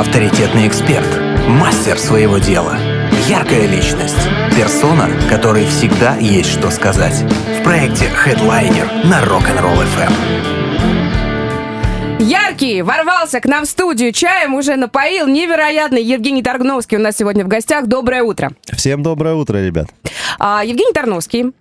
авторитетный эксперт, мастер своего дела, яркая личность, персона, которой всегда есть что сказать. В проекте Headliner на Rock'n'Roll FM. Яркий ворвался к нам в студию чаем, уже напоил. Невероятный Евгений Таргновский у нас сегодня в гостях. Доброе утро. Всем доброе утро, ребят. А, Евгений Тарновский,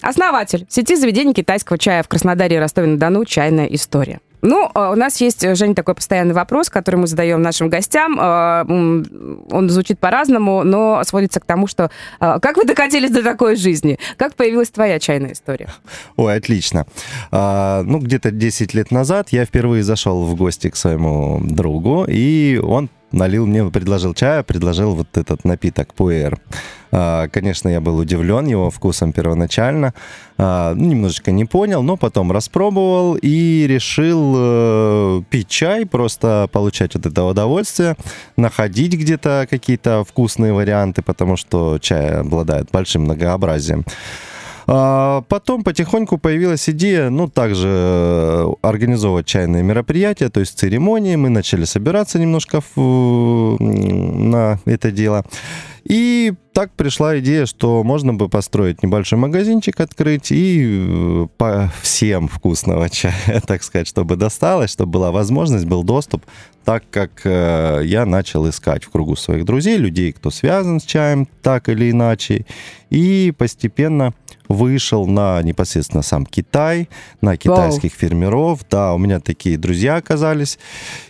основатель сети заведений китайского чая в Краснодаре и Ростове-на-Дону «Чайная история». Ну, а, у нас есть, э, Женя, такой постоянный вопрос, который мы задаем нашим гостям. А, он звучит по-разному, но сводится к тому, что а, как вы докатились до такой жизни? Как появилась твоя чайная история? Ой, отлично. Ну, где-то 10 лет назад я впервые зашел в гости к своему другу, и он налил мне, предложил чая, предложил вот этот напиток пуэр. А, конечно, я был удивлен его вкусом первоначально. А, ну, немножечко не понял, но потом распробовал и решил э, пить чай, просто получать вот это удовольствие, находить где-то какие-то вкусные варианты, потому что чай обладает большим многообразием. А потом потихоньку появилась идея, ну, также э, организовывать чайные мероприятия, то есть церемонии. Мы начали собираться немножко в, на это дело. И так пришла идея, что можно бы построить небольшой магазинчик, открыть и э, по всем вкусного чая, так сказать, чтобы досталось, чтобы была возможность, был доступ, так как э, я начал искать в кругу своих друзей, людей, кто связан с чаем так или иначе, и постепенно вышел на непосредственно сам Китай, на китайских Вау. фермеров. Да, у меня такие друзья оказались.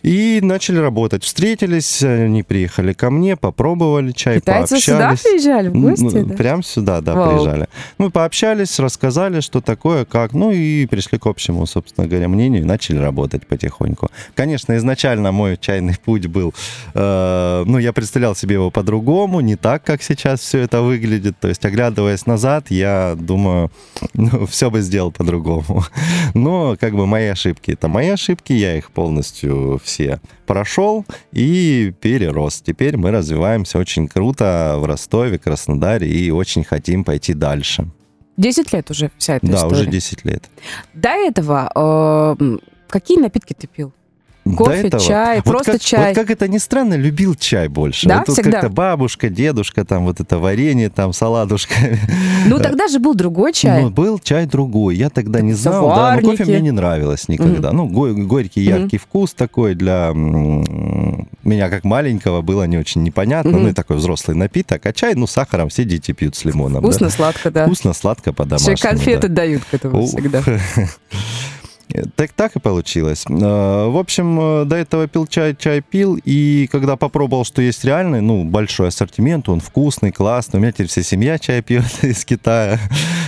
И начали работать. Встретились, они приехали ко мне, попробовали чай, Китайцы пообщались. сюда приезжали в гости? Да? Прям сюда, да, Вау. приезжали. Мы пообщались, рассказали, что такое, как. Ну и пришли к общему, собственно говоря, мнению и начали работать потихоньку. Конечно, изначально мой чайный путь был... Э, ну, я представлял себе его по-другому, не так, как сейчас все это выглядит. То есть, оглядываясь назад, я думаю, ну, все бы сделал по-другому. Но как бы мои ошибки это мои ошибки, я их полностью все прошел и перерос. Теперь мы развиваемся очень круто в Ростове, Краснодаре и очень хотим пойти дальше. Десять лет уже вся эта да, история. Да, уже 10 лет. До этого э, какие напитки ты пил? Кофе, этого. чай, вот просто как, чай. Вот как это ни странно, любил чай больше. Да, вот всегда? как-то бабушка, дедушка, там вот это варенье, там саладушка. Ну, тогда же был другой чай. Ну, был чай другой. Я тогда не знал, да, но кофе мне не нравилось никогда. Ну, го- горький, яркий вкус такой для меня как маленького было не очень непонятно. Ну, и такой взрослый напиток. А чай, ну, сахаром все дети пьют с лимоном. да. Вкусно, сладко, да. Вкусно, сладко, Еще по-домашнему. и конфеты да. дают к этому Ух. всегда. Так, так и получилось. Э, В общем, э, до этого пил чай, чай пил, и когда попробовал, что есть реальный, ну, большой ассортимент, он вкусный, классный, у меня теперь вся семья чай пьет из Китая,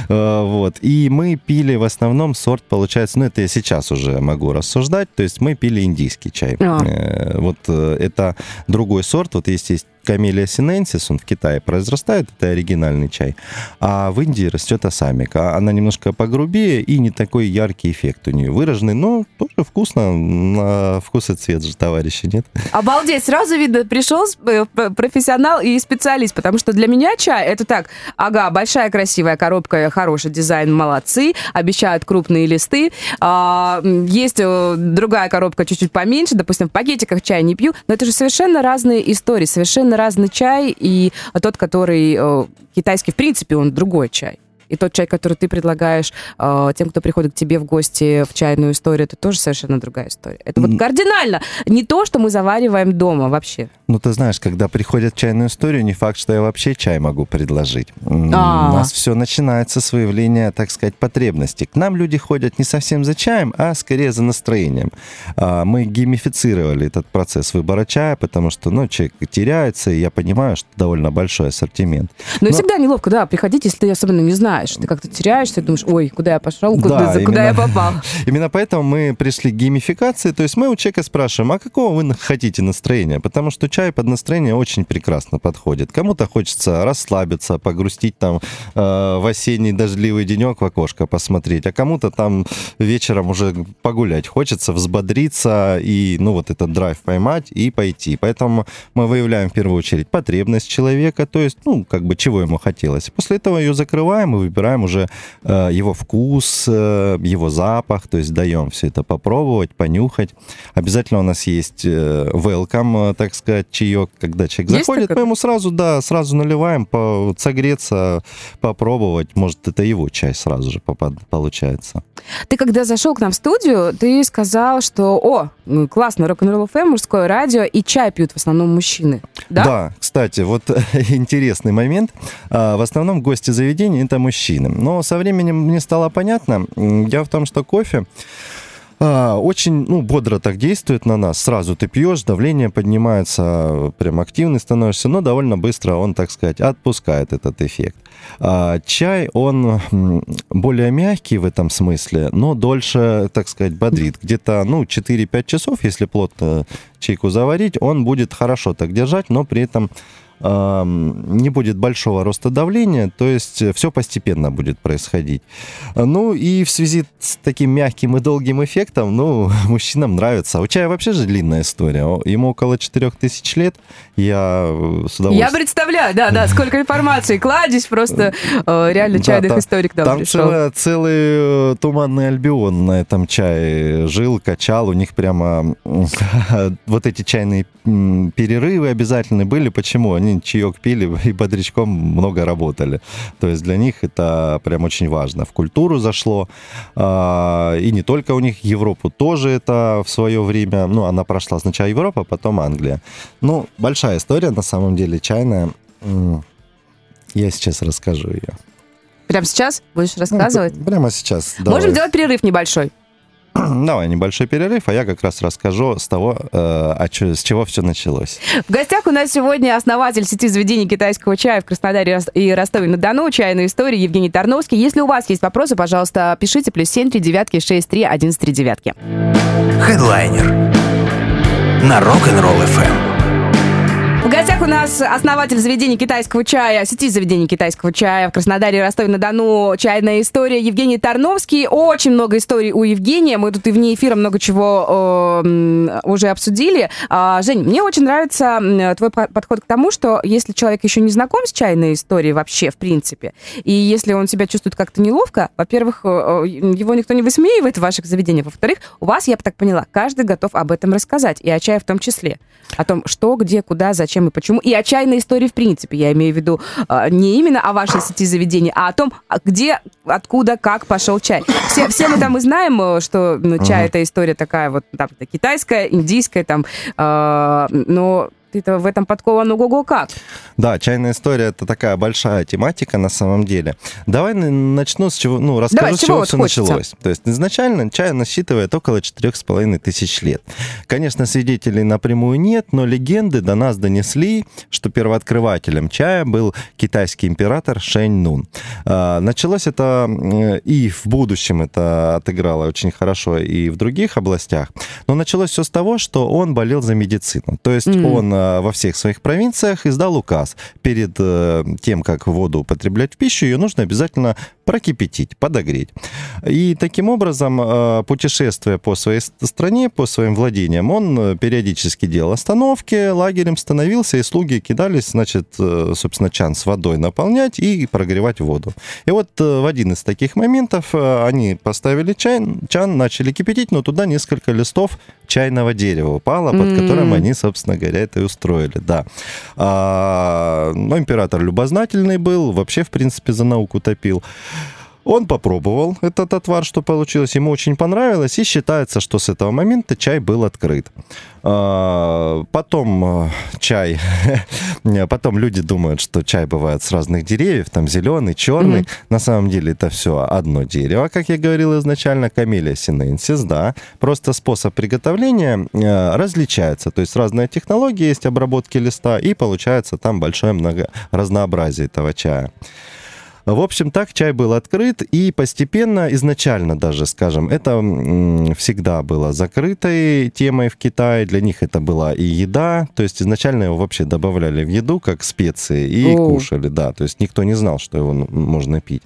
Э, вот, и мы пили в основном сорт, получается, ну, это я сейчас уже могу рассуждать, то есть мы пили индийский чай. А. Вот это другой сорт, вот есть, есть Камелия синенсис, он в Китае произрастает, это оригинальный чай. А в Индии растет асамика. Она немножко погрубее и не такой яркий эффект у нее выраженный, но тоже вкусно. На вкус и цвет же, товарищи, нет? Обалдеть, сразу видно, пришел э, профессионал и специалист, потому что для меня чай это так, ага, большая красивая коробка, хороший дизайн, молодцы, обещают крупные листы, А, есть э, другая коробка чуть-чуть поменьше, допустим, в пакетиках чай не пью, но это же совершенно разные истории, совершенно разный чай, и тот, который э, китайский, в принципе, он другой чай. И тот чай, который ты предлагаешь э, тем, кто приходит к тебе в гости в чайную историю, это тоже совершенно другая история. Это вот кардинально не то, что мы завариваем дома вообще. Ну, ты знаешь, когда приходят в чайную историю, не факт, что я вообще чай могу предложить. М, А. У нас все начинается с выявления, так сказать, потребностей. К нам люди ходят не совсем за чаем, а скорее за настроением. А, Мы геймифицировали этот процесс выбора чая, потому что, ну, человек теряется, и я понимаю, что довольно большой ассортимент. Но, Но- всегда неловко, да, приходить, если ты особенно не знаешь. Ты как-то теряешься, думаешь, ой, куда я пошел, куда, Да, куда я именно. попал. Именно поэтому мы пришли к геймификации. То есть мы у человека спрашиваем, а какого вы хотите настроения? Потому что чай под настроение очень прекрасно подходит. Кому-то хочется расслабиться, погрустить там э, в осенний дождливый денек в окошко посмотреть, а кому-то там вечером уже погулять. Хочется взбодриться и, ну, вот этот драйв поймать и пойти. Поэтому мы выявляем в первую очередь потребность человека, то есть, ну, как бы чего ему хотелось. После этого ее закрываем и выбираем уже э, его вкус, э, его запах, то есть даем все это попробовать, понюхать. Обязательно у нас есть э, welcome, э, так сказать, чаек, когда человек Есть заходит, такое? мы ему сразу, да, сразу наливаем, по, согреться, попробовать. Может, это его чай сразу же попад- получается. Ты когда зашел к нам в студию, ты сказал, что, о, классно, рок-н-ролл ФМ, мужское радио, и чай пьют в основном мужчины. Да? кстати, вот интересный момент. А, В основном гости заведения это мужчины. Но со временем мне стало понятно. Дело в том, что кофе а, очень ну, бодро так действует на нас. Сразу ты пьешь, давление поднимается, прям активный становишься, но довольно быстро он, так сказать, отпускает этот эффект. А, чай, он более мягкий в этом смысле, но дольше, так сказать, бодрит. Где-то, ну, 4-5 часов, если плотно чайку заварить, он будет хорошо так держать, но при этом не будет большого роста давления, то есть все постепенно будет происходить. Ну и в связи с таким мягким и долгим эффектом, ну, мужчинам нравится. У чая вообще же длинная история. Ему около 4000 лет. Я э, с Я удовольствием... представляю, да, да, сколько информации. Кладезь просто э, реально Да, чайных там- историк Там целая- целый э, туманный альбион на этом чае жил, качал. У них прямо вот эти чайные перерывы обязательно были. Почему? Они чаек пили и бодрячком много работали. То есть для них это прям очень важно. В культуру зашло. А, И не только у них, Европу тоже это в свое время. Ну, она прошла сначала Европа, потом Англия. Ну, большая история на самом деле чайная. Я сейчас расскажу ее. Прямо сейчас будешь Ну, рассказывать? п- Прямо сейчас. Можем давай. сделать перерыв небольшой. Давай небольшой перерыв, а я как раз расскажу с того, э, чё- с чего все началось. В гостях у нас сегодня основатель сети заведений китайского чая в Краснодаре и Ростове-на-Дону, чайная история Евгений Тарновский. Если у вас есть вопросы, пожалуйста, пишите плюс 7 3 девятки 6 3 11 3 девятки. Хедлайнер на Rock'n'Roll FM. У нас основатель заведения китайского чая, сети заведений китайского чая в Краснодаре Ростове-на-Дону, чайная история Евгений Тарновский. Очень много историй у Евгения. Мы тут и вне эфира много чего э, уже обсудили. А, Жень, мне очень нравится твой по- подход к тому, что если человек еще не знаком с чайной историей вообще, в принципе, и если он себя чувствует как-то неловко, во-первых, э, э, его никто не высмеивает в ваших заведениях, во-вторых, у вас, я бы так поняла, каждый готов об этом рассказать, и о чае в том числе. О том, что, где, куда, зачем и почему. И о чайной истории в принципе. Я имею в виду э, не именно о вашей сети заведений, а о том, а где, откуда, как пошел чай. Все, все мы там и знаем, э, что ну, чай это история такая вот там, китайская, индийская, там, э, но ты-то в этом подкован ого-го как. Да, чайная история это такая большая тематика на самом деле. Давай начну с чего, ну, расскажу, Давай, с чего чего вот все хочется? началось. То есть изначально чай насчитывает около четырех с половиной тысяч лет. Конечно, свидетелей напрямую нет, но легенды до нас донесли, что первооткрывателем чая был китайский император Шэнь Нун. А, Началось это э, и в будущем это отыграло очень хорошо и в других областях, но началось все с того, что он болел за медицину. То есть Мгм. он во всех своих провинциях издал указ. Перед э, тем, как воду употреблять в пищу, ее нужно обязательно прокипятить, подогреть. И таким образом, э, путешествуя по своей стране, по своим владениям, он э, периодически делал остановки, лагерем становился, и слуги кидались, значит, э, собственно, чан с водой наполнять и прогревать воду. И вот в один из таких моментов они поставили чай, чан, начали кипятить, но туда несколько листов чайного дерева упало, под М. которым они, собственно говоря, это и устроили, да. А, но император любознательный был, вообще, в принципе, за науку топил. Он попробовал этот отвар, что получилось, ему очень понравилось, и считается, что с этого момента чай был открыт. А, Потом э, чай, потом люди думают, что чай бывает с разных деревьев, там зеленый, черный. Мгм. На самом деле это все одно дерево, как я говорил изначально, камелия синенсис, да. Просто способ приготовления э, различается, то есть разные технологии есть обработки листа, и получается там большое много разнообразие этого чая. В общем, так чай был открыт, и постепенно, изначально даже, скажем, это всегда было закрытой темой в Китае. Для них это была и еда, то есть изначально его вообще добавляли в еду как специи и О. кушали, да. То есть никто не знал, что его можно пить.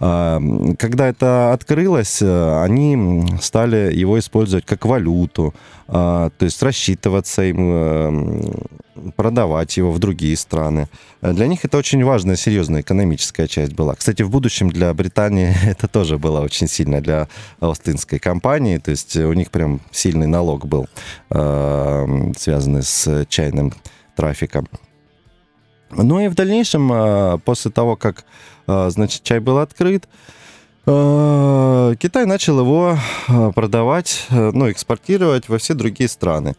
А, Когда это открылось, э, они стали его использовать как валюту, то есть рассчитываться им, э, продавать его в другие страны. Для них это очень важная, серьезная экономическая часть была. Кстати, в будущем для Британии это тоже было очень сильно для Остинской компании. То есть у них прям сильный налог был, э, связанный с чайным трафиком. Ну и в дальнейшем, э, после того, как, э, значит, чай был открыт, э, Китай начал его э, продавать, э, ну, экспортировать во все другие страны.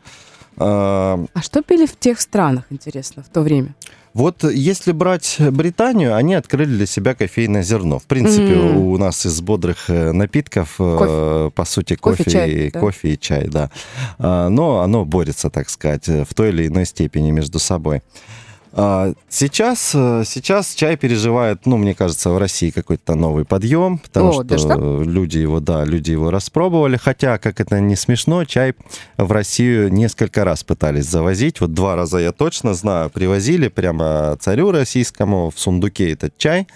А, что пили в тех странах, интересно, в то время? Вот если брать Британию, они открыли для себя кофейное зерно. В принципе, mm. у нас из бодрых э, напитков, э, кофе. по сути, кофе, кофе, чай, и, да. кофе и чай, да. А, но оно борется, так сказать, в той или иной степени между собой. А, сейчас, э, сейчас чай переживает, ну, мне кажется, в России какой-то новый подъем, потому О, что да люди его, да, люди его распробовали. Хотя, как это не смешно, чай в Россию несколько раз пытались завозить. Вот два раза я точно знаю, привозили прямо царю российскому в сундуке этот чай.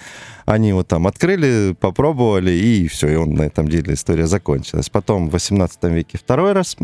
Они его там открыли, попробовали, и все, и он на этом деле история закончилась. Потом в 18 веке второй раз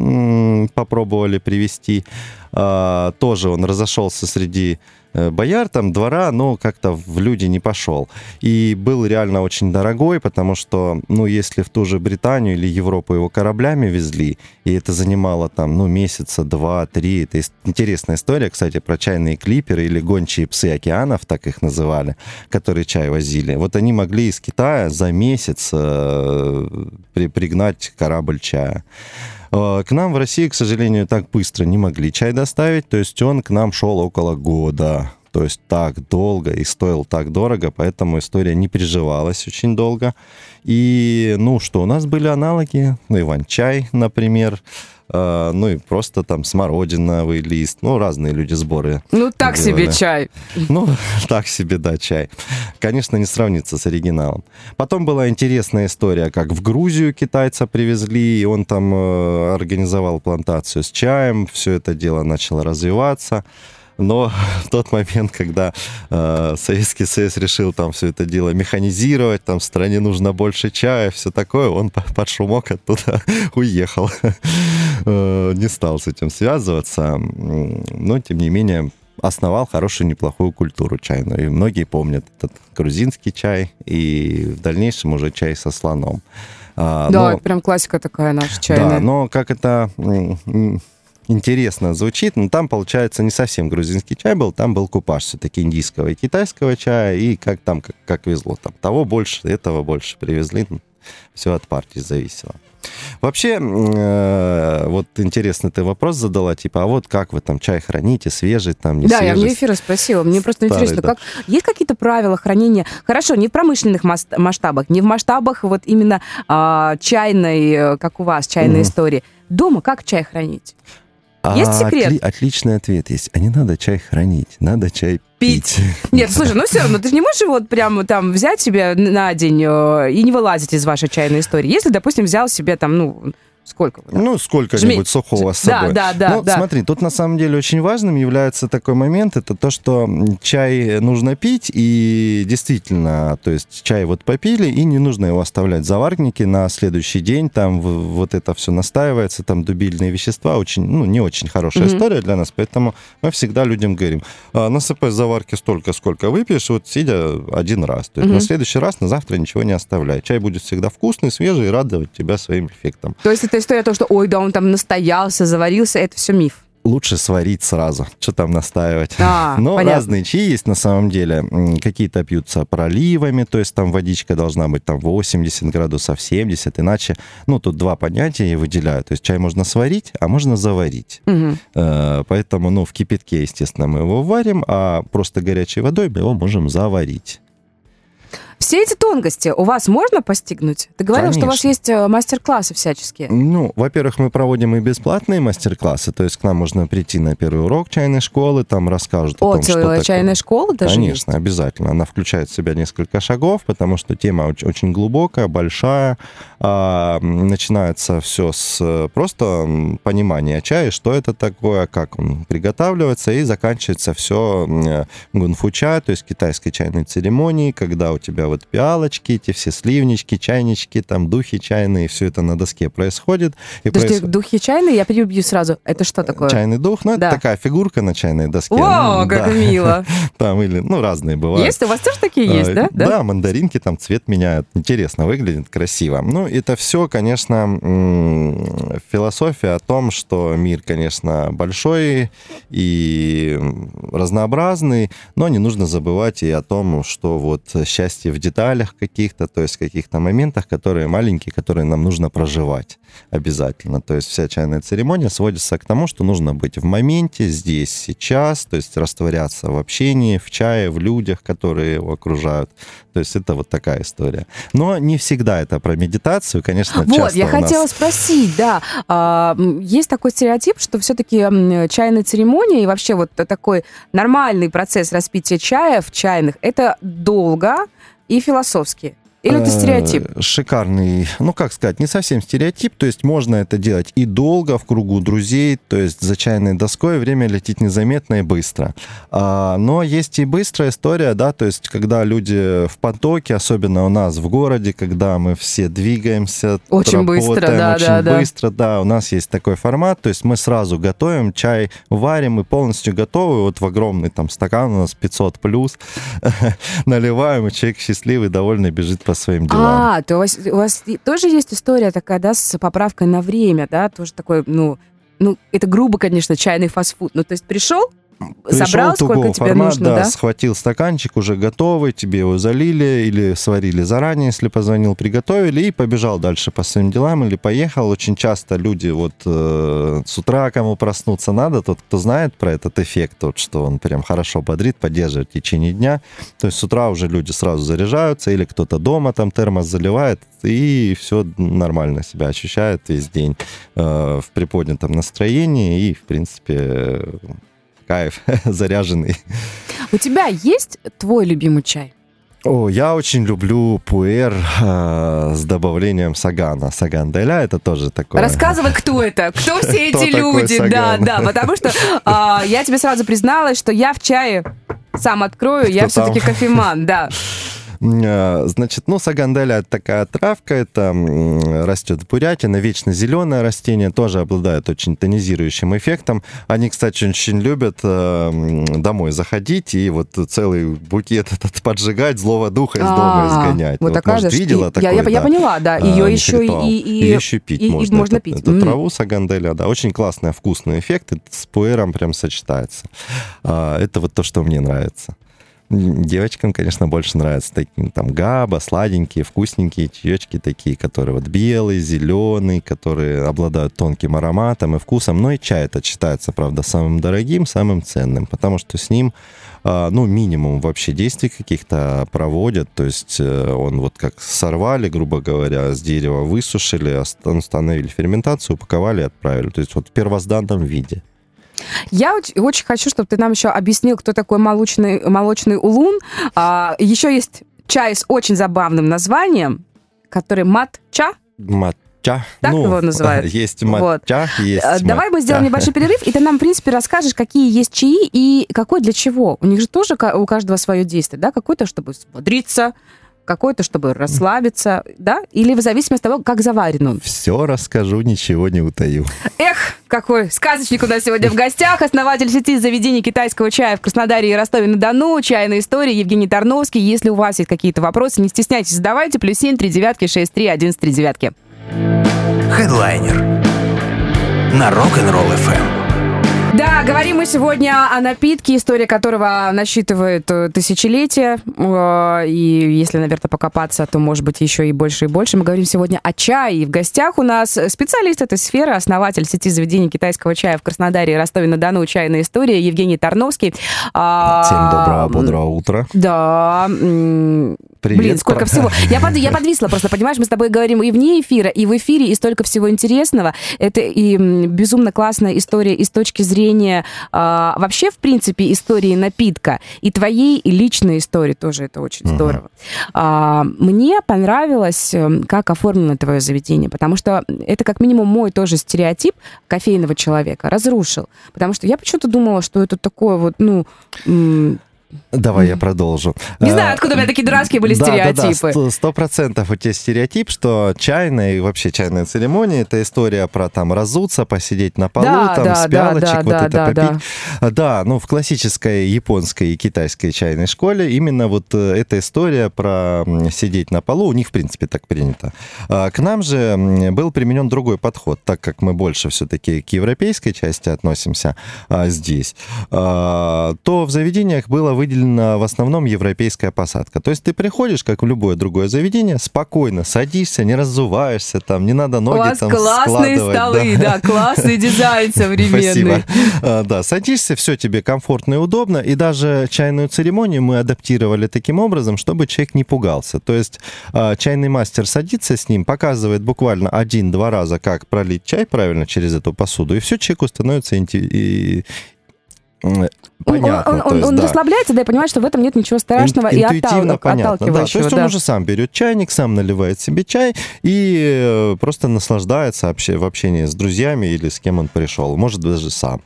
попробовали привезти. А, тоже он разошелся среди Э, бояр, там, двора, но как-то в люди не пошел. И был реально очень дорогой, потому что, ну, если в ту же Британию или Европу его кораблями везли, и это занимало там, ну, месяца, два, три. Это интересная история, кстати, про чайные клиперы или гончие псы океанов, так их называли, которые чай возили. Вот они могли из Китая за месяц э, пригнать корабль чая. Э, к нам в России, к сожалению, так быстро не могли чай доставить, то есть он к нам шел около года. То есть так долго и стоил так дорого, поэтому история не переживалась очень долго. И, ну что, у нас были аналоги, ну, Иван-чай, например, э, ну и просто там смородиновый лист, ну разные люди сборы. Ну так делали. себе чай. Ну так себе, да, чай. Конечно, не сравнится с оригиналом. Потом была интересная история, как в Грузию китайца привезли, и он там э, организовал плантацию с чаем, все это дело начало развиваться. Но в тот момент, когда э, Советский Союз решил там все это дело механизировать, там стране нужно больше чая, все такое, он под шумок оттуда уехал. э, не стал с этим связываться. Но, тем не менее, основал хорошую, неплохую культуру чайную. И многие помнят этот грузинский чай и в дальнейшем уже чай со слоном. А, да, но, прям классика такая наша чайная. Да, но как это интересно звучит, но там, получается, не совсем грузинский чай был, там был купаж все-таки индийского и китайского чая, и как там, как, как везло. Там того больше, этого больше привезли. Все от партии зависело. Вообще, э, вот интересный ты вопрос задала, типа, а вот как вы там чай храните, свежий там, не Да, свежий? я вне эфира спросила. Мне просто Старый, интересно, да. как есть какие-то правила хранения? Хорошо, не в промышленных масштабах, не в масштабах вот именно а, чайной, э, как у вас, чайной mm. истории. Дома как чай хранить? Есть а, секрет? Отли- отличный ответ есть. А не надо чай хранить, надо чай пить. пить. Нет, слушай, ну все равно, ты же не можешь вот прям там взять себе на день э, и не вылазить из вашей чайной истории. Если, допустим, взял себе там, ну, Сколько? Да? Ну, сколько-нибудь сухого с собой. Да, да, да. Ну, да. смотри, тут на самом деле очень важным является такой момент, это то, что чай нужно пить, и действительно, то есть чай вот попили, и не нужно его оставлять в заварнике на следующий день, там вот это все настаивается, там дубильные вещества, очень, ну, не очень хорошая mm-hmm. история для нас, поэтому мы всегда людям говорим, «А, насыпай заварки столько, сколько выпьешь, вот сидя один раз. То есть mm-hmm. на следующий раз, на завтра ничего не оставляй. Чай будет всегда вкусный, свежий и радовать тебя своим эффектом. То есть это история то, что, ой, да, он там настоялся, заварился, это все миф лучше сварить сразу, что там настаивать. А, Но понятно. разные чаи есть на самом деле. Какие-то пьются проливами, то есть там водичка должна быть там 80 градусов, 70, иначе, ну, тут два понятия я выделяю. То есть чай можно сварить, а можно заварить. Угу. Поэтому, ну, в кипятке, естественно, мы его варим, а просто горячей водой мы его можем заварить. Все эти тонкости у вас можно постигнуть? Ты говорил, Конечно. что у вас есть э, мастер-классы всяческие. Ну, во-первых, мы проводим и бесплатные мастер-классы, то есть к нам можно прийти на первый урок чайной школы, там расскажут о, о том, что такое. чайная школа даже Конечно, есть? обязательно. Она включает в себя несколько шагов, потому что тема очень глубокая, большая. А, начинается все с просто понимания чая, что это такое, как он приготавливается, и заканчивается все гунфуча, то есть китайской чайной церемонии, когда у тебя вот пиалочки, эти все сливнички, чайнички, там духи чайные, все это на доске происходит. И Подожди, проис... духи чайные, я перебью сразу. Это что такое? Чайный дух, ну, да. это такая фигурка на чайной доске. О, ну, как да. мило! Там или, ну, разные бывают. Есть? У вас тоже такие есть, да? Да, мандаринки, там цвет меняют. Интересно выглядит, красиво. Ну, это все, конечно, философия о том, что мир, конечно, большой и разнообразный, но не нужно забывать и о том, что вот счастье в деталях каких-то, то есть в каких-то моментах, которые маленькие, которые нам нужно проживать обязательно. То есть вся чайная церемония сводится к тому, что нужно быть в моменте, здесь, сейчас, то есть растворяться в общении, в чае, в людях, которые его окружают. То есть это вот такая история. Но не всегда это про медитацию, конечно, Вот, я хотела нас... спросить, да, а, есть такой стереотип, что все-таки чайная церемония и вообще вот такой нормальный процесс распития чая в чайных, это долго и философски. Или это стереотип? Э, шикарный, ну как сказать, не совсем стереотип, то есть можно это делать и долго, в кругу друзей, то есть за чайной доской время летит незаметно и быстро. А, но есть и быстрая история, да, то есть когда люди в потоке, особенно у нас в городе, когда мы все двигаемся, очень быстро, да, очень да, быстро, да. да, у нас есть такой формат, то есть мы сразу готовим, чай варим и полностью готовы, вот в огромный там стакан у нас 500 плюс, наливаем, и человек счастливый, довольный, бежит по своим делам. А, то у вас, у вас тоже есть история такая, да, с поправкой на время, да, тоже такой, ну, ну, это грубо, конечно, чайный фастфуд. Ну, то есть Пришел Собрал, сколько тебе формат, нужно, да, да? схватил стаканчик уже готовый, тебе его залили или сварили заранее, если позвонил, приготовили, и побежал дальше по своим делам или поехал. Очень часто люди вот э, с утра кому проснуться надо, тот, кто знает про этот эффект, тот, что он прям хорошо бодрит, поддерживает в течение дня. То есть с утра уже люди сразу заряжаются, или кто-то дома там термос заливает, и все нормально себя ощущает весь день э, в приподнятом настроении, и, в принципе, кайф, заряженный. У тебя есть твой любимый чай? О, я очень люблю пуэр э, с добавлением сагана. Саган Деля это тоже такое. Рассказывай, кто это, кто все эти люди. Да, да, потому что э, я тебе сразу призналась, что я в чае сам открою, я все-таки кофеман, да. Э, значит, ну, саганделя такая травка, это растет в Бурятии, вечно зеленое растение, тоже обладает очень тонизирующим эффектом. Они, кстати, очень любят э, домой заходить и вот целый букет этот поджигать, злого духа из дома а, изгонять. Вот такая может, видела такое? Я поняла, да. Ее а, еще и... еще пить можно. можно пить. Эту траву саганделя, да, очень классный, вкусный эффект, с пуэром прям сочетается. А, это вот то, что мне нравится. Девочкам, конечно, больше нравятся такие там габа, сладенькие, вкусненькие чаечки такие, которые вот белый, зеленый, которые обладают тонким ароматом и вкусом. Но и чай это считается, правда, самым дорогим, самым ценным, потому что с ним а, ну, минимум вообще действий каких-то проводят, то есть э, он вот как сорвали, грубо говоря, с дерева, высушили, остановили ферментацию, упаковали и отправили, то есть вот в первозданном виде. Я очень хочу, чтобы ты нам еще объяснил, кто такой молочный, молочный улун. А, еще есть чай с очень забавным названием, который матча. Матча. Так ну, его называют? Есть матча, вот. есть а, Давай мы сделаем небольшой перерыв, и ты нам, в принципе, расскажешь, какие есть чаи и какой для чего. У них же тоже у каждого свое действие, да? Какой-то, чтобы взбодриться, какой-то, чтобы расслабиться, да? Или в зависимости от того, как заварен он? Все расскажу, ничего не утаю. Эх, какой сказочник у нас сегодня в гостях. Основатель сети заведений китайского чая в Краснодаре и Ростове-на-Дону. Чайная история Евгений Тарновский. Если у вас есть какие-то вопросы, не стесняйтесь, задавайте. Плюс семь, три девятки, шесть, три, один, три девятки. Хедлайнер на Rock'n'Roll FM. Да, говорим мы сегодня о напитке, история которого насчитывает э, тысячелетия. Э, и если, наверное, покопаться, то, может быть, еще и больше и больше. Мы говорим сегодня о чае. И в гостях у нас специалист этой сферы, основатель сети заведений китайского чая в Краснодаре и Ростове-на-Дону «Чайная история» Евгений Тарновский. А, Всем доброго, бодрого утра. Да. Привет. Блин, сколько всего. Я, под, я подвисла просто, понимаешь, мы с тобой говорим и вне эфира, и в эфире, и столько всего интересного. Это и безумно классная история и с точки зрения а, вообще, в принципе, истории напитка, и твоей и личной истории тоже это очень uh-huh. здорово. А, мне понравилось, эм, как оформлено твое заведение, потому что это как минимум мой тоже стереотип кофейного человека разрушил. Потому что я почему-то думала, что это такое вот, ну Давай я продолжу. Не знаю, откуда у меня такие дурацкие были да, стереотипы. Да, да, сто процентов у тебя стереотип, что чайная и вообще чайная церемония это история про там разуться, посидеть на полу, Да, там да, с пялочек, да, вот да, это да, попить. Да, ну в классической японской и китайской чайной школе именно вот э, эта история про сидеть на полу, у них в принципе так принято. А К нам же был применен другой подход, так как мы больше все-таки к европейской части относимся а, здесь, а, то в заведениях было выделено в основном европейская посадка. То есть ты приходишь, как в любое другое заведение, спокойно садишься, не раззуваешься, там не надо У ноги вас там классные столы, да, классный дизайн современный. Спасибо. А, Да, садишься, все тебе комфортно и удобно, и даже чайную церемонию мы адаптировали таким образом, чтобы человек не пугался. То есть а, чайный мастер садится с ним, показывает буквально один-два раза, как пролить чай правильно через эту посуду, и все человеку становится понятно. Он, он- есть, он да. расслабляется, да, и понимает, что в этом нет ничего страшного Ин- и интуитивно понятно, да. То отталкивающего. есть он да. уже сам берет чайник, сам наливает себе чай и э, просто наслаждается обще- в общении с друзьями или с кем он пришел, может даже сам.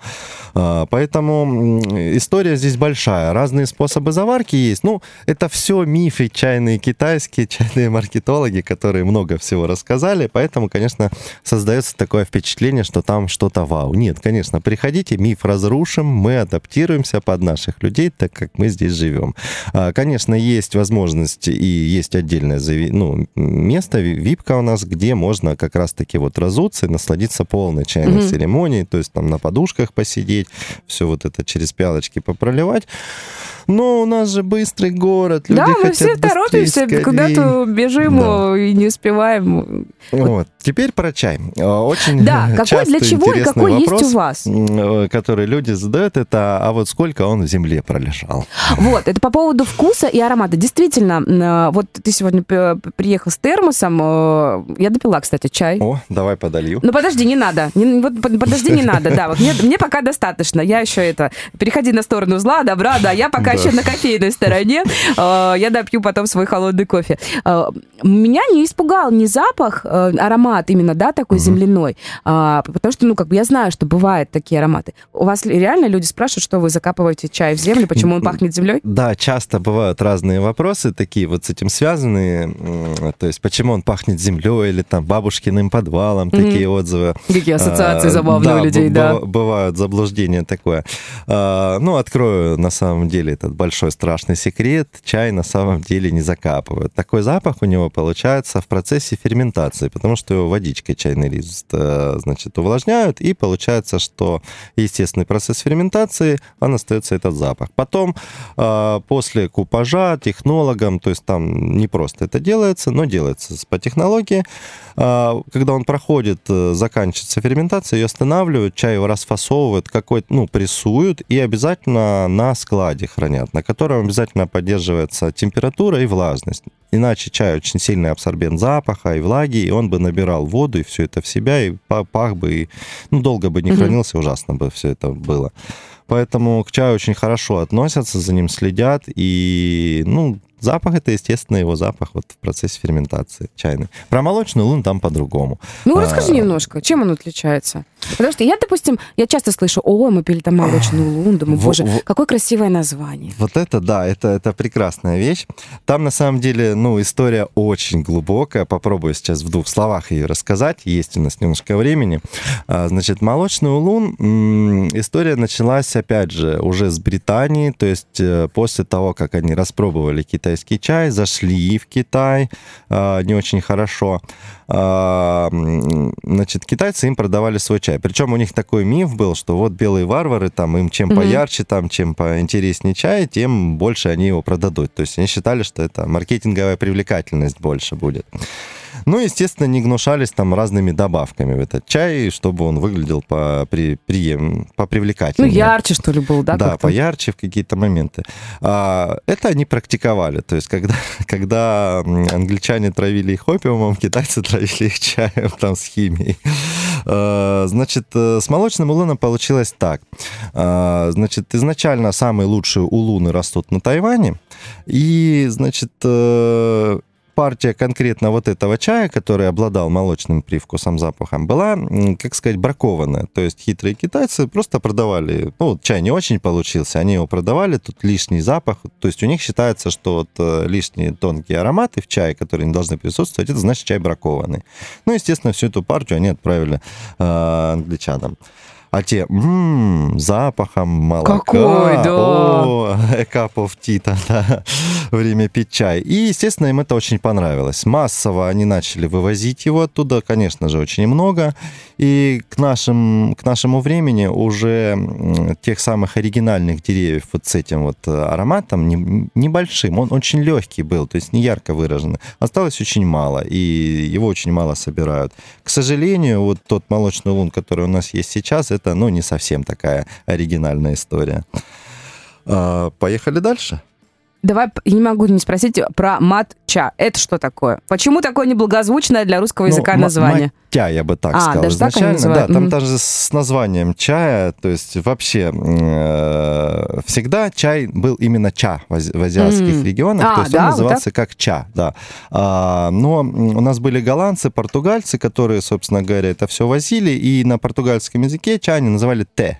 А, Поэтому история здесь большая. Разные способы заварки есть. Ну, это все мифы чайные китайские, чайные маркетологи, которые много всего рассказали. Поэтому, конечно, создается такое впечатление, что там что-то вау. Нет, конечно, приходите, миф разрушим, мы адаптируемся под наших людей, так как мы здесь живем. А, Конечно, есть возможность и есть отдельное ну, место, ви- випка у нас, где можно как раз-таки вот разуться и насладиться полной чайной Мгм. церемонией, то есть там на подушках посидеть, все вот это через пялочки попроливать. Но у нас же быстрый город, люди Да, мы хотят все быстрее, торопимся, куда-то бежим Да. и не успеваем. Вот. Теперь про чай. А, Очень Да, какой, часто для чего и какой вопрос, есть у вас? э, который люди задают, это а вот сколько он в земле пролежал? Вот, это по поводу вкуса и аромата. Действительно, э, вот ты сегодня приехал с термосом, э, я допила, кстати, чай. О, давай подолью. Ну подожди, не надо. Не- вот под- подожди, не надо. Да, вот мне, мне пока достаточно. Я еще это. Переходи на сторону зла, добра, да. Я пока Да. еще на кофейной стороне. Э, Я допью потом свой холодный кофе. Меня не испугал ни запах, аромат именно, да, такой Мгм. земляной. А, Потому что, ну, как бы я знаю, что бывают такие ароматы. У вас реально люди спрашивают, что вы закапываете чай в землю, почему он пахнет землей? Да, часто бывают разные вопросы такие вот с этим связанные. То есть, почему он пахнет землей или там бабушкиным подвалом, Мгм. такие отзывы. Какие ассоциации А, забавные да, у людей, да. быва- Бывают заблуждения такое. А, Ну, открою на самом деле этот большой страшный секрет. Чай на самом деле не закапывают. Такой запах у него получается в процессе ферментации, потому что его водичкой чайный лист, э, значит, увлажняют, и получается, что естественный процесс ферментации, он остается этот запах. Потом, а, после купажа, технологам, то есть там не просто это делается, но делается по технологии, а, когда он проходит, э, заканчивается ферментация, ее останавливают, чай его расфасовывают, какой ну, прессуют и обязательно на складе хранят, на котором обязательно поддерживается температура и влажность. Иначе чай очень сильный абсорбент запаха и влаги, и он бы набирал воду и все это в себя, и па- пах бы, и, ну, долго бы не Мгм. хранился, ужасно бы все это было. Поэтому к чаю очень хорошо относятся, за ним следят, и, ну, запах это, естественно, его запах вот в процессе ферментации чайный. Про молочный лун там по-другому. Ну, А, расскажи немножко, чем он отличается? Потому что я, допустим, я часто слышу, ой, мы пили там молочную лун, думаю, боже, во- какое красивое название. Вот это, да, это, это прекрасная вещь. Там, на самом деле, ну, история очень глубокая. Попробую сейчас в двух словах ее рассказать. Есть у нас немножко времени. А, Значит, молочный улун, м, история началась, опять же, уже с Британии. То есть э, после того, как они распробовали китайский чай, зашли в Китай а, не очень хорошо. А, Значит, китайцы им продавали свой чай. Причем у них такой миф был, что вот белые варвары, там им чем поярче, там чем поинтереснее чай, тем больше они его продадут. То есть они считали, что это маркетинговая привлекательность больше будет. Ну, естественно, не гнушались там разными добавками в этот чай, чтобы он выглядел по, при, прием, по Ну, привлекательнее. ярче, что ли, был, да? Да, поярче в какие-то моменты. А, это они практиковали. То есть, когда, когда англичане травили их опиумом, китайцы травили их чаем там с химией. А, Значит, э, с молочным улуном получилось так. А, Значит, изначально самые лучшие улуны растут на Тайване. И, значит, э, партия конкретно вот этого чая, который обладал молочным привкусом, запахом, была, как сказать, бракованная. То есть хитрые китайцы просто продавали, ну, чай не очень получился, они его продавали, тут лишний запах. То есть у них считается, что вот э, лишние тонкие ароматы в чае, которые не должны присутствовать, это значит чай бракованный. Ну, естественно, всю эту партию они отправили э, англичанам а те м-м, запахом молока. Какой, да. О, a cup of tea, да, время пить чай. И, естественно, им это очень понравилось. Массово они начали вывозить его оттуда, конечно же, очень много. И к, нашим, к нашему времени уже тех самых оригинальных деревьев вот с этим вот ароматом не, небольшим, он очень легкий был, то есть не ярко выраженный, осталось очень мало, и его очень мало собирают. К сожалению, вот тот молочный лун, который у нас есть сейчас, это это, ну, не совсем такая оригинальная история. А, поехали дальше. Давай, я не могу не спросить про матча. Это что такое? Почему такое неблагозвучное для русского ну, языка ну, название? Матя, я бы так а, сказал даже изначально. Так да, там mm-hmm. даже с названием чая, то есть вообще э, всегда чай был именно ча в, в азиатских mm-hmm. регионах, а, то есть да, он назывался вот как ча, да. А, но у нас были голландцы, португальцы, которые, собственно говоря, это все возили, и на португальском языке чай они называли те.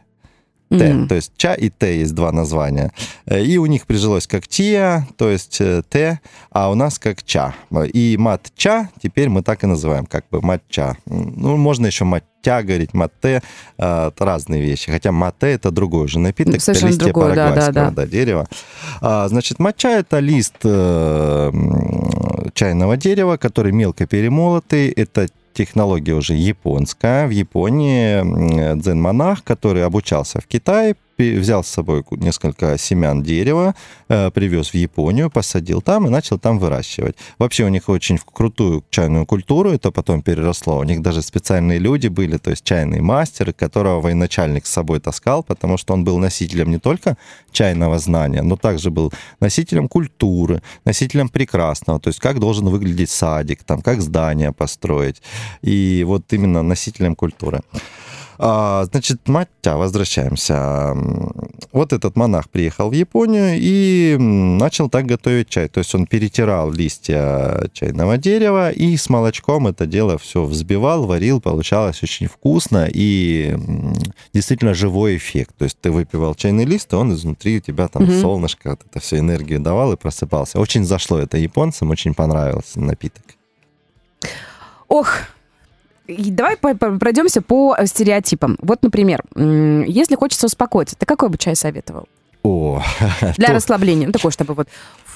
Т. Mm-hmm. То есть ча и Т есть два названия. Э, и у них прижилось как Тия, то есть э, Т, а у нас как Ча. И мат-ча теперь мы так и называем, как бы мат-ча. Ну, можно еще мат-тя говорить, мат-те, э, это разные вещи. Хотя мате это другой уже напиток, Совершенно это листья другой, да, да, да. Да, дерева. А, значит, матча это лист чайного дерева, который мелко перемолотый. Это технология уже японская. В Японии дзен-монах, который обучался в Китае, взял с собой несколько семян дерева, э, привез в Японию, посадил там и начал там выращивать. Вообще у них очень крутую чайную культуру, это потом переросло. У них даже специальные люди были, то есть чайный мастер, которого военачальник с собой таскал, потому что он был носителем не только чайного знания, но также был носителем культуры, носителем прекрасного, то есть как должен выглядеть садик, там, как здание построить. И вот именно носителем культуры. А, значит, Маття, возвращаемся. Вот этот монах приехал в Японию и начал так готовить чай. То есть он перетирал листья чайного дерева и с молочком это дело все взбивал, варил, получалось очень вкусно и действительно живой эффект. То есть ты выпивал чайный лист, и он изнутри у тебя там mm-hmm. солнышко, вот это все энергию давал и просыпался. Очень зашло это японцам, очень понравился напиток. Ох, Давай пройдемся по э, стереотипам. Вот, например, если хочется успокоиться, ты какой бы чай советовал? О, Для то... расслабления. Ну, такой, чтобы вот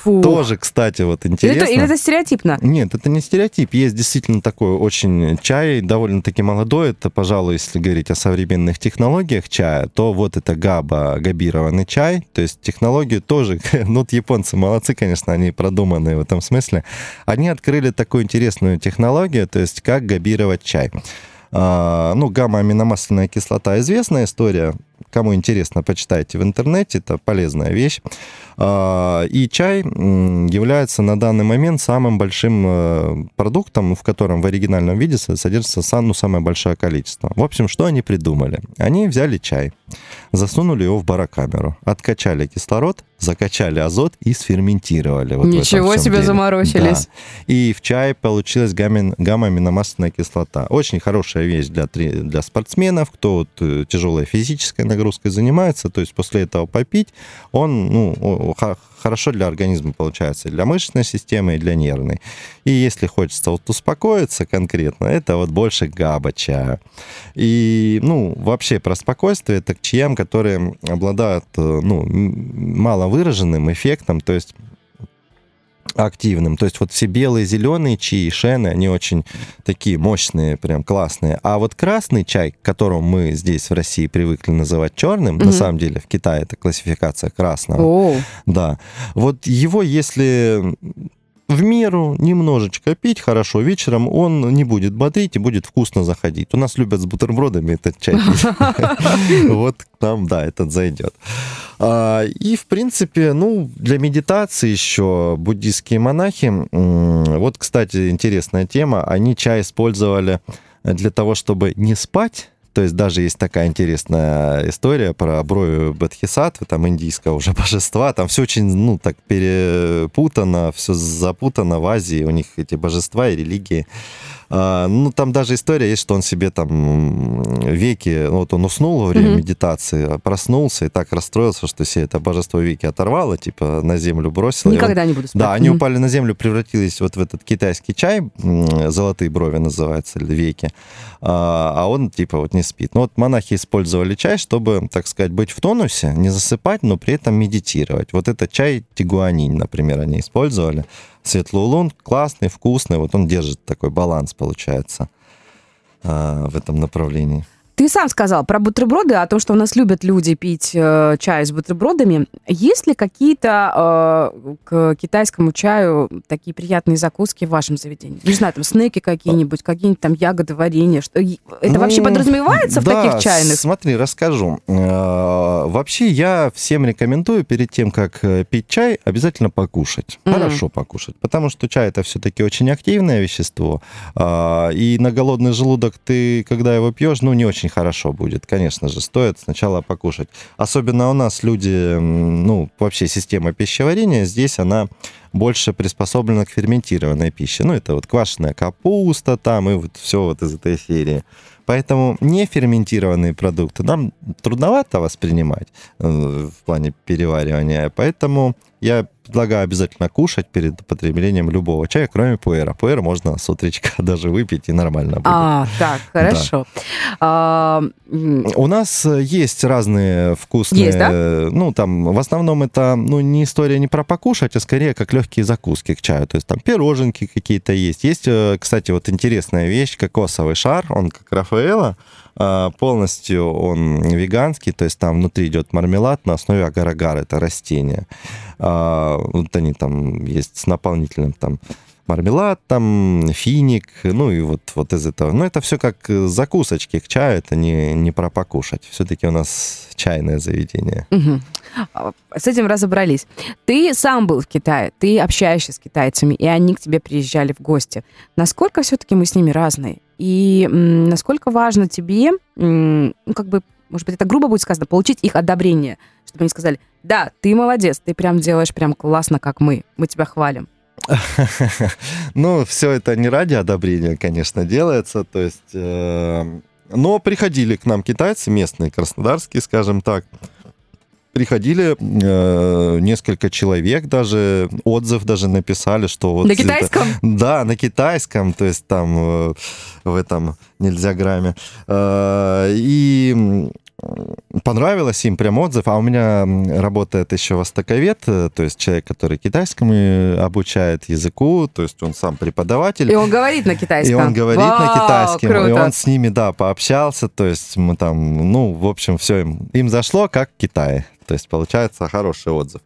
Фу. Тоже, кстати, вот интересно. Или это, или это стереотипно? Нет, это не стереотип. Есть действительно такой очень чай, довольно-таки молодой. Это, пожалуй, если говорить о современных технологиях чая, то вот это габа, габированный чай. То есть технологию тоже, ну, вот японцы молодцы, конечно, они продуманные в этом смысле. Они открыли такую интересную технологию, то есть как габировать чай. А, ну, гамма-аминомасляная кислота известная история. Кому интересно, почитайте в интернете, это полезная вещь. А, и чай является на данный момент самым большим э, продуктом, в котором в оригинальном виде содержится ну, самое большое количество. В общем, что они придумали? Они взяли чай, засунули его в барокамеру, откачали кислород, закачали азот и сферментировали. Вот Ничего себе деле. заморочились. Да. И в чае получилась гамма-аминомасляная кислота. Очень хорошая вещь для, для спортсменов, кто вот э, тяжелая физическая нагрузкой занимается, то есть после этого попить, он ну, хорошо для организма получается, для мышечной системы, и для нервной. И если хочется вот успокоиться конкретно, это вот больше габа чая. И, ну, вообще про спокойствие, это к чаям, которые обладают, э, ну, мало выраженным эффектом, то есть активным. То есть вот все белые, зеленые чаи, шены, они очень такие мощные, прям классные. А вот красный чай, которого мы здесь в России привыкли называть черным, mm-hmm. на самом деле в Китае это классификация красного. Oh. Да. Вот его, если в меру немножечко пить хорошо вечером, он не будет бодрить и будет вкусно заходить. У нас любят с бутербродами этот чай Вот там, да, этот зайдет. А, и, в принципе, ну, для медитации еще буддийские монахи, вот, кстати, интересная тема, они чай использовали для того, чтобы не спать, То есть даже есть такая интересная история про брови Бадхисатвы, там индийского уже божества. Там все очень, ну, так перепутано, все запутано в Азии. У них эти божества и религии. А, ну, там даже история есть, что он себе там веки, вот он уснул во время mm-hmm. медитации, проснулся и так расстроился, что себе это божество веки оторвало, типа на землю бросило. Никогда он, не буду спать. Да, они mm-hmm. упали на землю, превратились вот в этот китайский чай, золотые брови называется, или веки, а, а он типа вот не спит. Ну, вот монахи использовали чай, чтобы, так сказать, быть в тонусе, не засыпать, но при этом медитировать. Вот это чай тигуанинь, например, они использовали. Светлый улун классный, вкусный, вот он держит такой баланс, получается, а, в этом направлении. Ты сам сказал про бутерброды, о том, что у нас любят люди пить э, чай с бутербродами. Есть ли какие-то э, к китайскому чаю такие приятные закуски в вашем заведении? Не знаю, там снеки какие-нибудь, какие-нибудь там ягоды, варенье. Что... Это ну, вообще подразумевается да, в таких чайных? смотри, расскажу. Э, вообще я всем рекомендую перед тем, как э, пить чай, обязательно покушать. Mm-hmm. Хорошо покушать, потому что чай это все-таки очень активное вещество. Э, и на голодный желудок ты, когда его пьешь, ну не очень очень хорошо будет. Конечно же, стоит сначала покушать. Особенно у нас люди, ну, вообще система пищеварения, здесь она больше приспособлена к ферментированной пище. Ну, это вот квашеная капуста там и вот все вот из этой серии. Поэтому неферментированные продукты нам трудновато воспринимать э, в плане переваривания. Поэтому я предлагаю обязательно кушать перед употреблением любого чая, кроме пуэра. Пуэр можно с утречка даже выпить, и нормально будет. А, так, хорошо. Да. А, У нас есть разные вкусные... Есть, да? Ну, там, в основном это, ну, не история не про покушать, а скорее как легкие закуски к чаю. То есть там пироженки какие-то есть. Есть, э, кстати, вот интересная вещь, кокосовый шар, он как Рафаэла, полностью он веганский, то есть там внутри идет мармелад на основе агар-агар, это растение. А, вот они там есть с наполнителем там мармелад, там, финик, ну и вот, вот из этого. Но это все как закусочки к чаю, это не, не про покушать. Все-таки у нас чайное заведение. Угу. С этим разобрались. Ты сам был в Китае, ты общаешься с китайцами, и они к тебе приезжали в гости. Насколько все-таки мы с ними разные? И насколько важно тебе, ну, как бы, может быть, это грубо будет сказано, получить их одобрение, чтобы они сказали, да, ты молодец, ты прям делаешь прям классно, как мы, мы тебя хвалим. Ну, все это не ради одобрения, конечно, делается. То есть, э, но приходили к нам китайцы, местные, краснодарские, скажем так. Приходили э, несколько человек даже, отзыв даже написали, что вот... На китайском? Это, да, на китайском, то есть там э, в этом нельзя грамме. Э, и понравилось им прям отзыв, а у меня работает еще востоковед, э, то есть человек, который китайскому обучает языку, то есть он сам преподаватель. И он говорит на китайском. И он говорит Вау, на китайском, круто. и он с ними, да, пообщался, то есть мы там, ну, в общем, все им, им зашло, как в Китае, то есть получается хороший отзыв.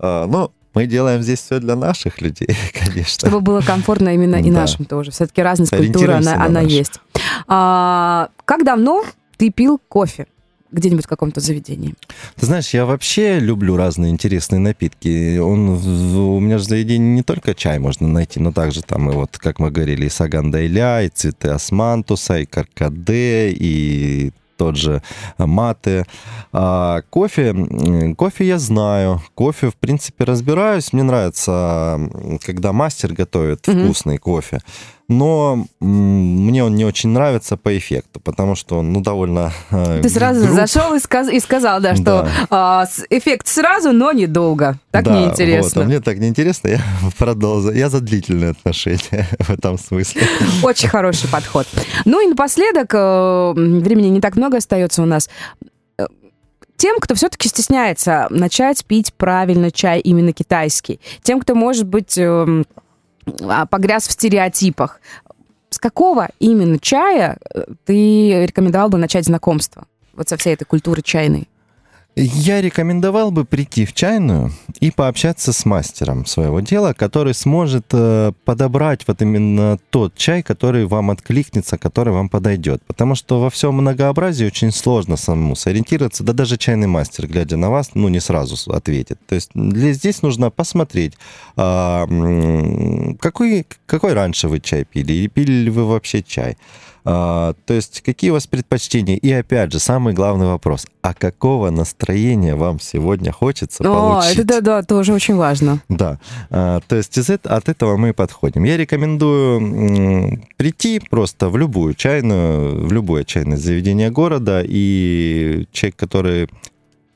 А, ну, мы делаем здесь все для наших людей, конечно. Чтобы было комфортно именно и да. нашим тоже. Все-таки разность культуры, она, она есть. А, как давно ты пил кофе? Где-нибудь в каком-то заведении? Ты знаешь, я вообще люблю разные интересные напитки. Он, у меня же в заведении не только чай можно найти, но также там и вот, как мы говорили, и саган дайля, и цветы османтуса, и каркаде, и тот же маты. А кофе, кофе я знаю, кофе, в принципе, разбираюсь. Мне нравится, когда мастер готовит mm-hmm. вкусный кофе но мне он не очень нравится по эффекту, потому что он, ну, довольно... Э, Ты сразу груб. зашел и, сказ и сказал, да, что да. Э, эффект сразу, но недолго. Так да, неинтересно. Вот, а мне так неинтересно, я продолжу. Я за длительные отношения в этом смысле. Очень хороший подход. Ну и напоследок, э, времени не так много остается у нас э, тем, кто все-таки стесняется начать пить правильно чай именно китайский, тем, кто, может быть, эм, погряз в стереотипах. С какого именно чая э, ты рекомендовал бы начать знакомство? Вот со всей этой культуры чайной. Я рекомендовал бы прийти в чайную и пообщаться с мастером своего дела, который сможет э, подобрать вот именно тот чай, который вам откликнется, который вам подойдет. Потому что во всем многообразии очень сложно самому сориентироваться, да даже чайный мастер, глядя на вас, ну не сразу ответит. То есть для, здесь нужно посмотреть, а, какой, какой раньше вы чай пили, или пили ли вы вообще чай А, то есть какие у вас предпочтения? И опять же, самый главный вопрос. А какого настроения вам сегодня хочется О, получить? это да, да, тоже очень важно. Да, а, то есть из это, от этого мы подходим. Я рекомендую м, прийти просто в любую чайную, в любое чайное заведение города, и человек, который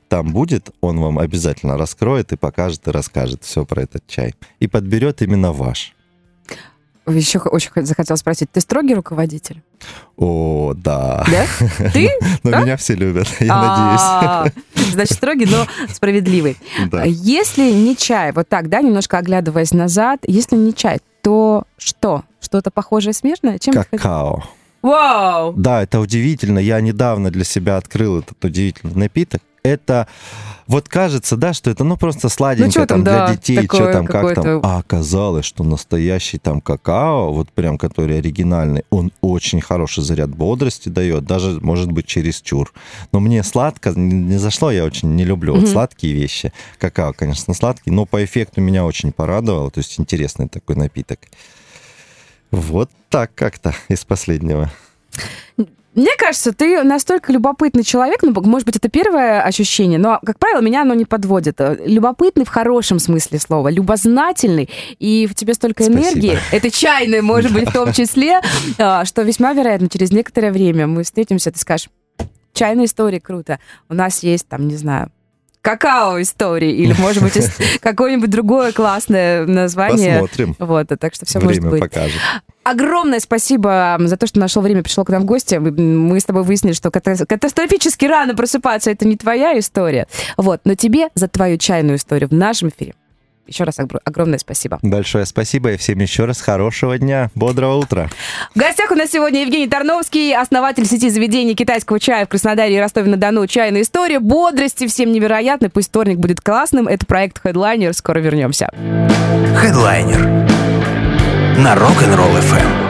там будет, он вам обязательно раскроет и покажет, и расскажет все про этот чай. И подберет именно ваш. Еще очень захотела спросить, ты строгий руководитель? О, да. Да? Ты? Но Да? меня все любят, я А, Значит, строгий, но справедливый. надеюсь. Да. Если не чай, вот так, да, немножко оглядываясь назад, если не чай, то что? Что-то похожее, смежное? Чем Какао. Вау! Да, это удивительно. Я недавно для себя открыл этот удивительный напиток. Это вот кажется, да, что это ну просто сладенькое чё там, там, да, для детей, что там, как там. А оказалось, что настоящий там какао, вот прям который оригинальный, он очень хороший заряд бодрости дает, даже может быть чересчур. Но мне сладко не, зашло, я очень не люблю вот сладкие вещи. Какао, конечно, сладкий, но по эффекту меня очень порадовало. То есть интересный такой напиток. Вот так как-то из последнего. Мне кажется, ты настолько любопытный человек, ну, может быть, это первое ощущение, но, как правило, меня оно не подводит. Любопытный в хорошем смысле слова, любознательный, и в тебе столько Спасибо. энергии, это чайное, может быть, в том числе, а, что весьма вероятно, через некоторое время мы встретимся, ты скажешь, чайная история, круто. У нас есть, там, не знаю, какао истории, или, может быть, какое-нибудь другое классное название. Посмотрим. Вот, так что все может Время быть. покажет. Огромное спасибо за то, что нашел время, пришел к нам в гости. Мы с тобой выяснили, что ката- катастрофически рано просыпаться это не твоя история. Вот, но тебе за твою чайную историю в нашем эфире. Еще раз огр- огромное спасибо. Большое спасибо и всем еще раз хорошего дня, бодрого утра. В гостях у нас сегодня Евгений Тарновский, основатель сети заведений китайского чая в Краснодаре и Ростове-на-Дону. Чайная история, бодрости всем невероятной. Пусть вторник будет классным. Это проект Headliner. Скоро вернемся. Хедлайнер на Rock'n'Roll FM.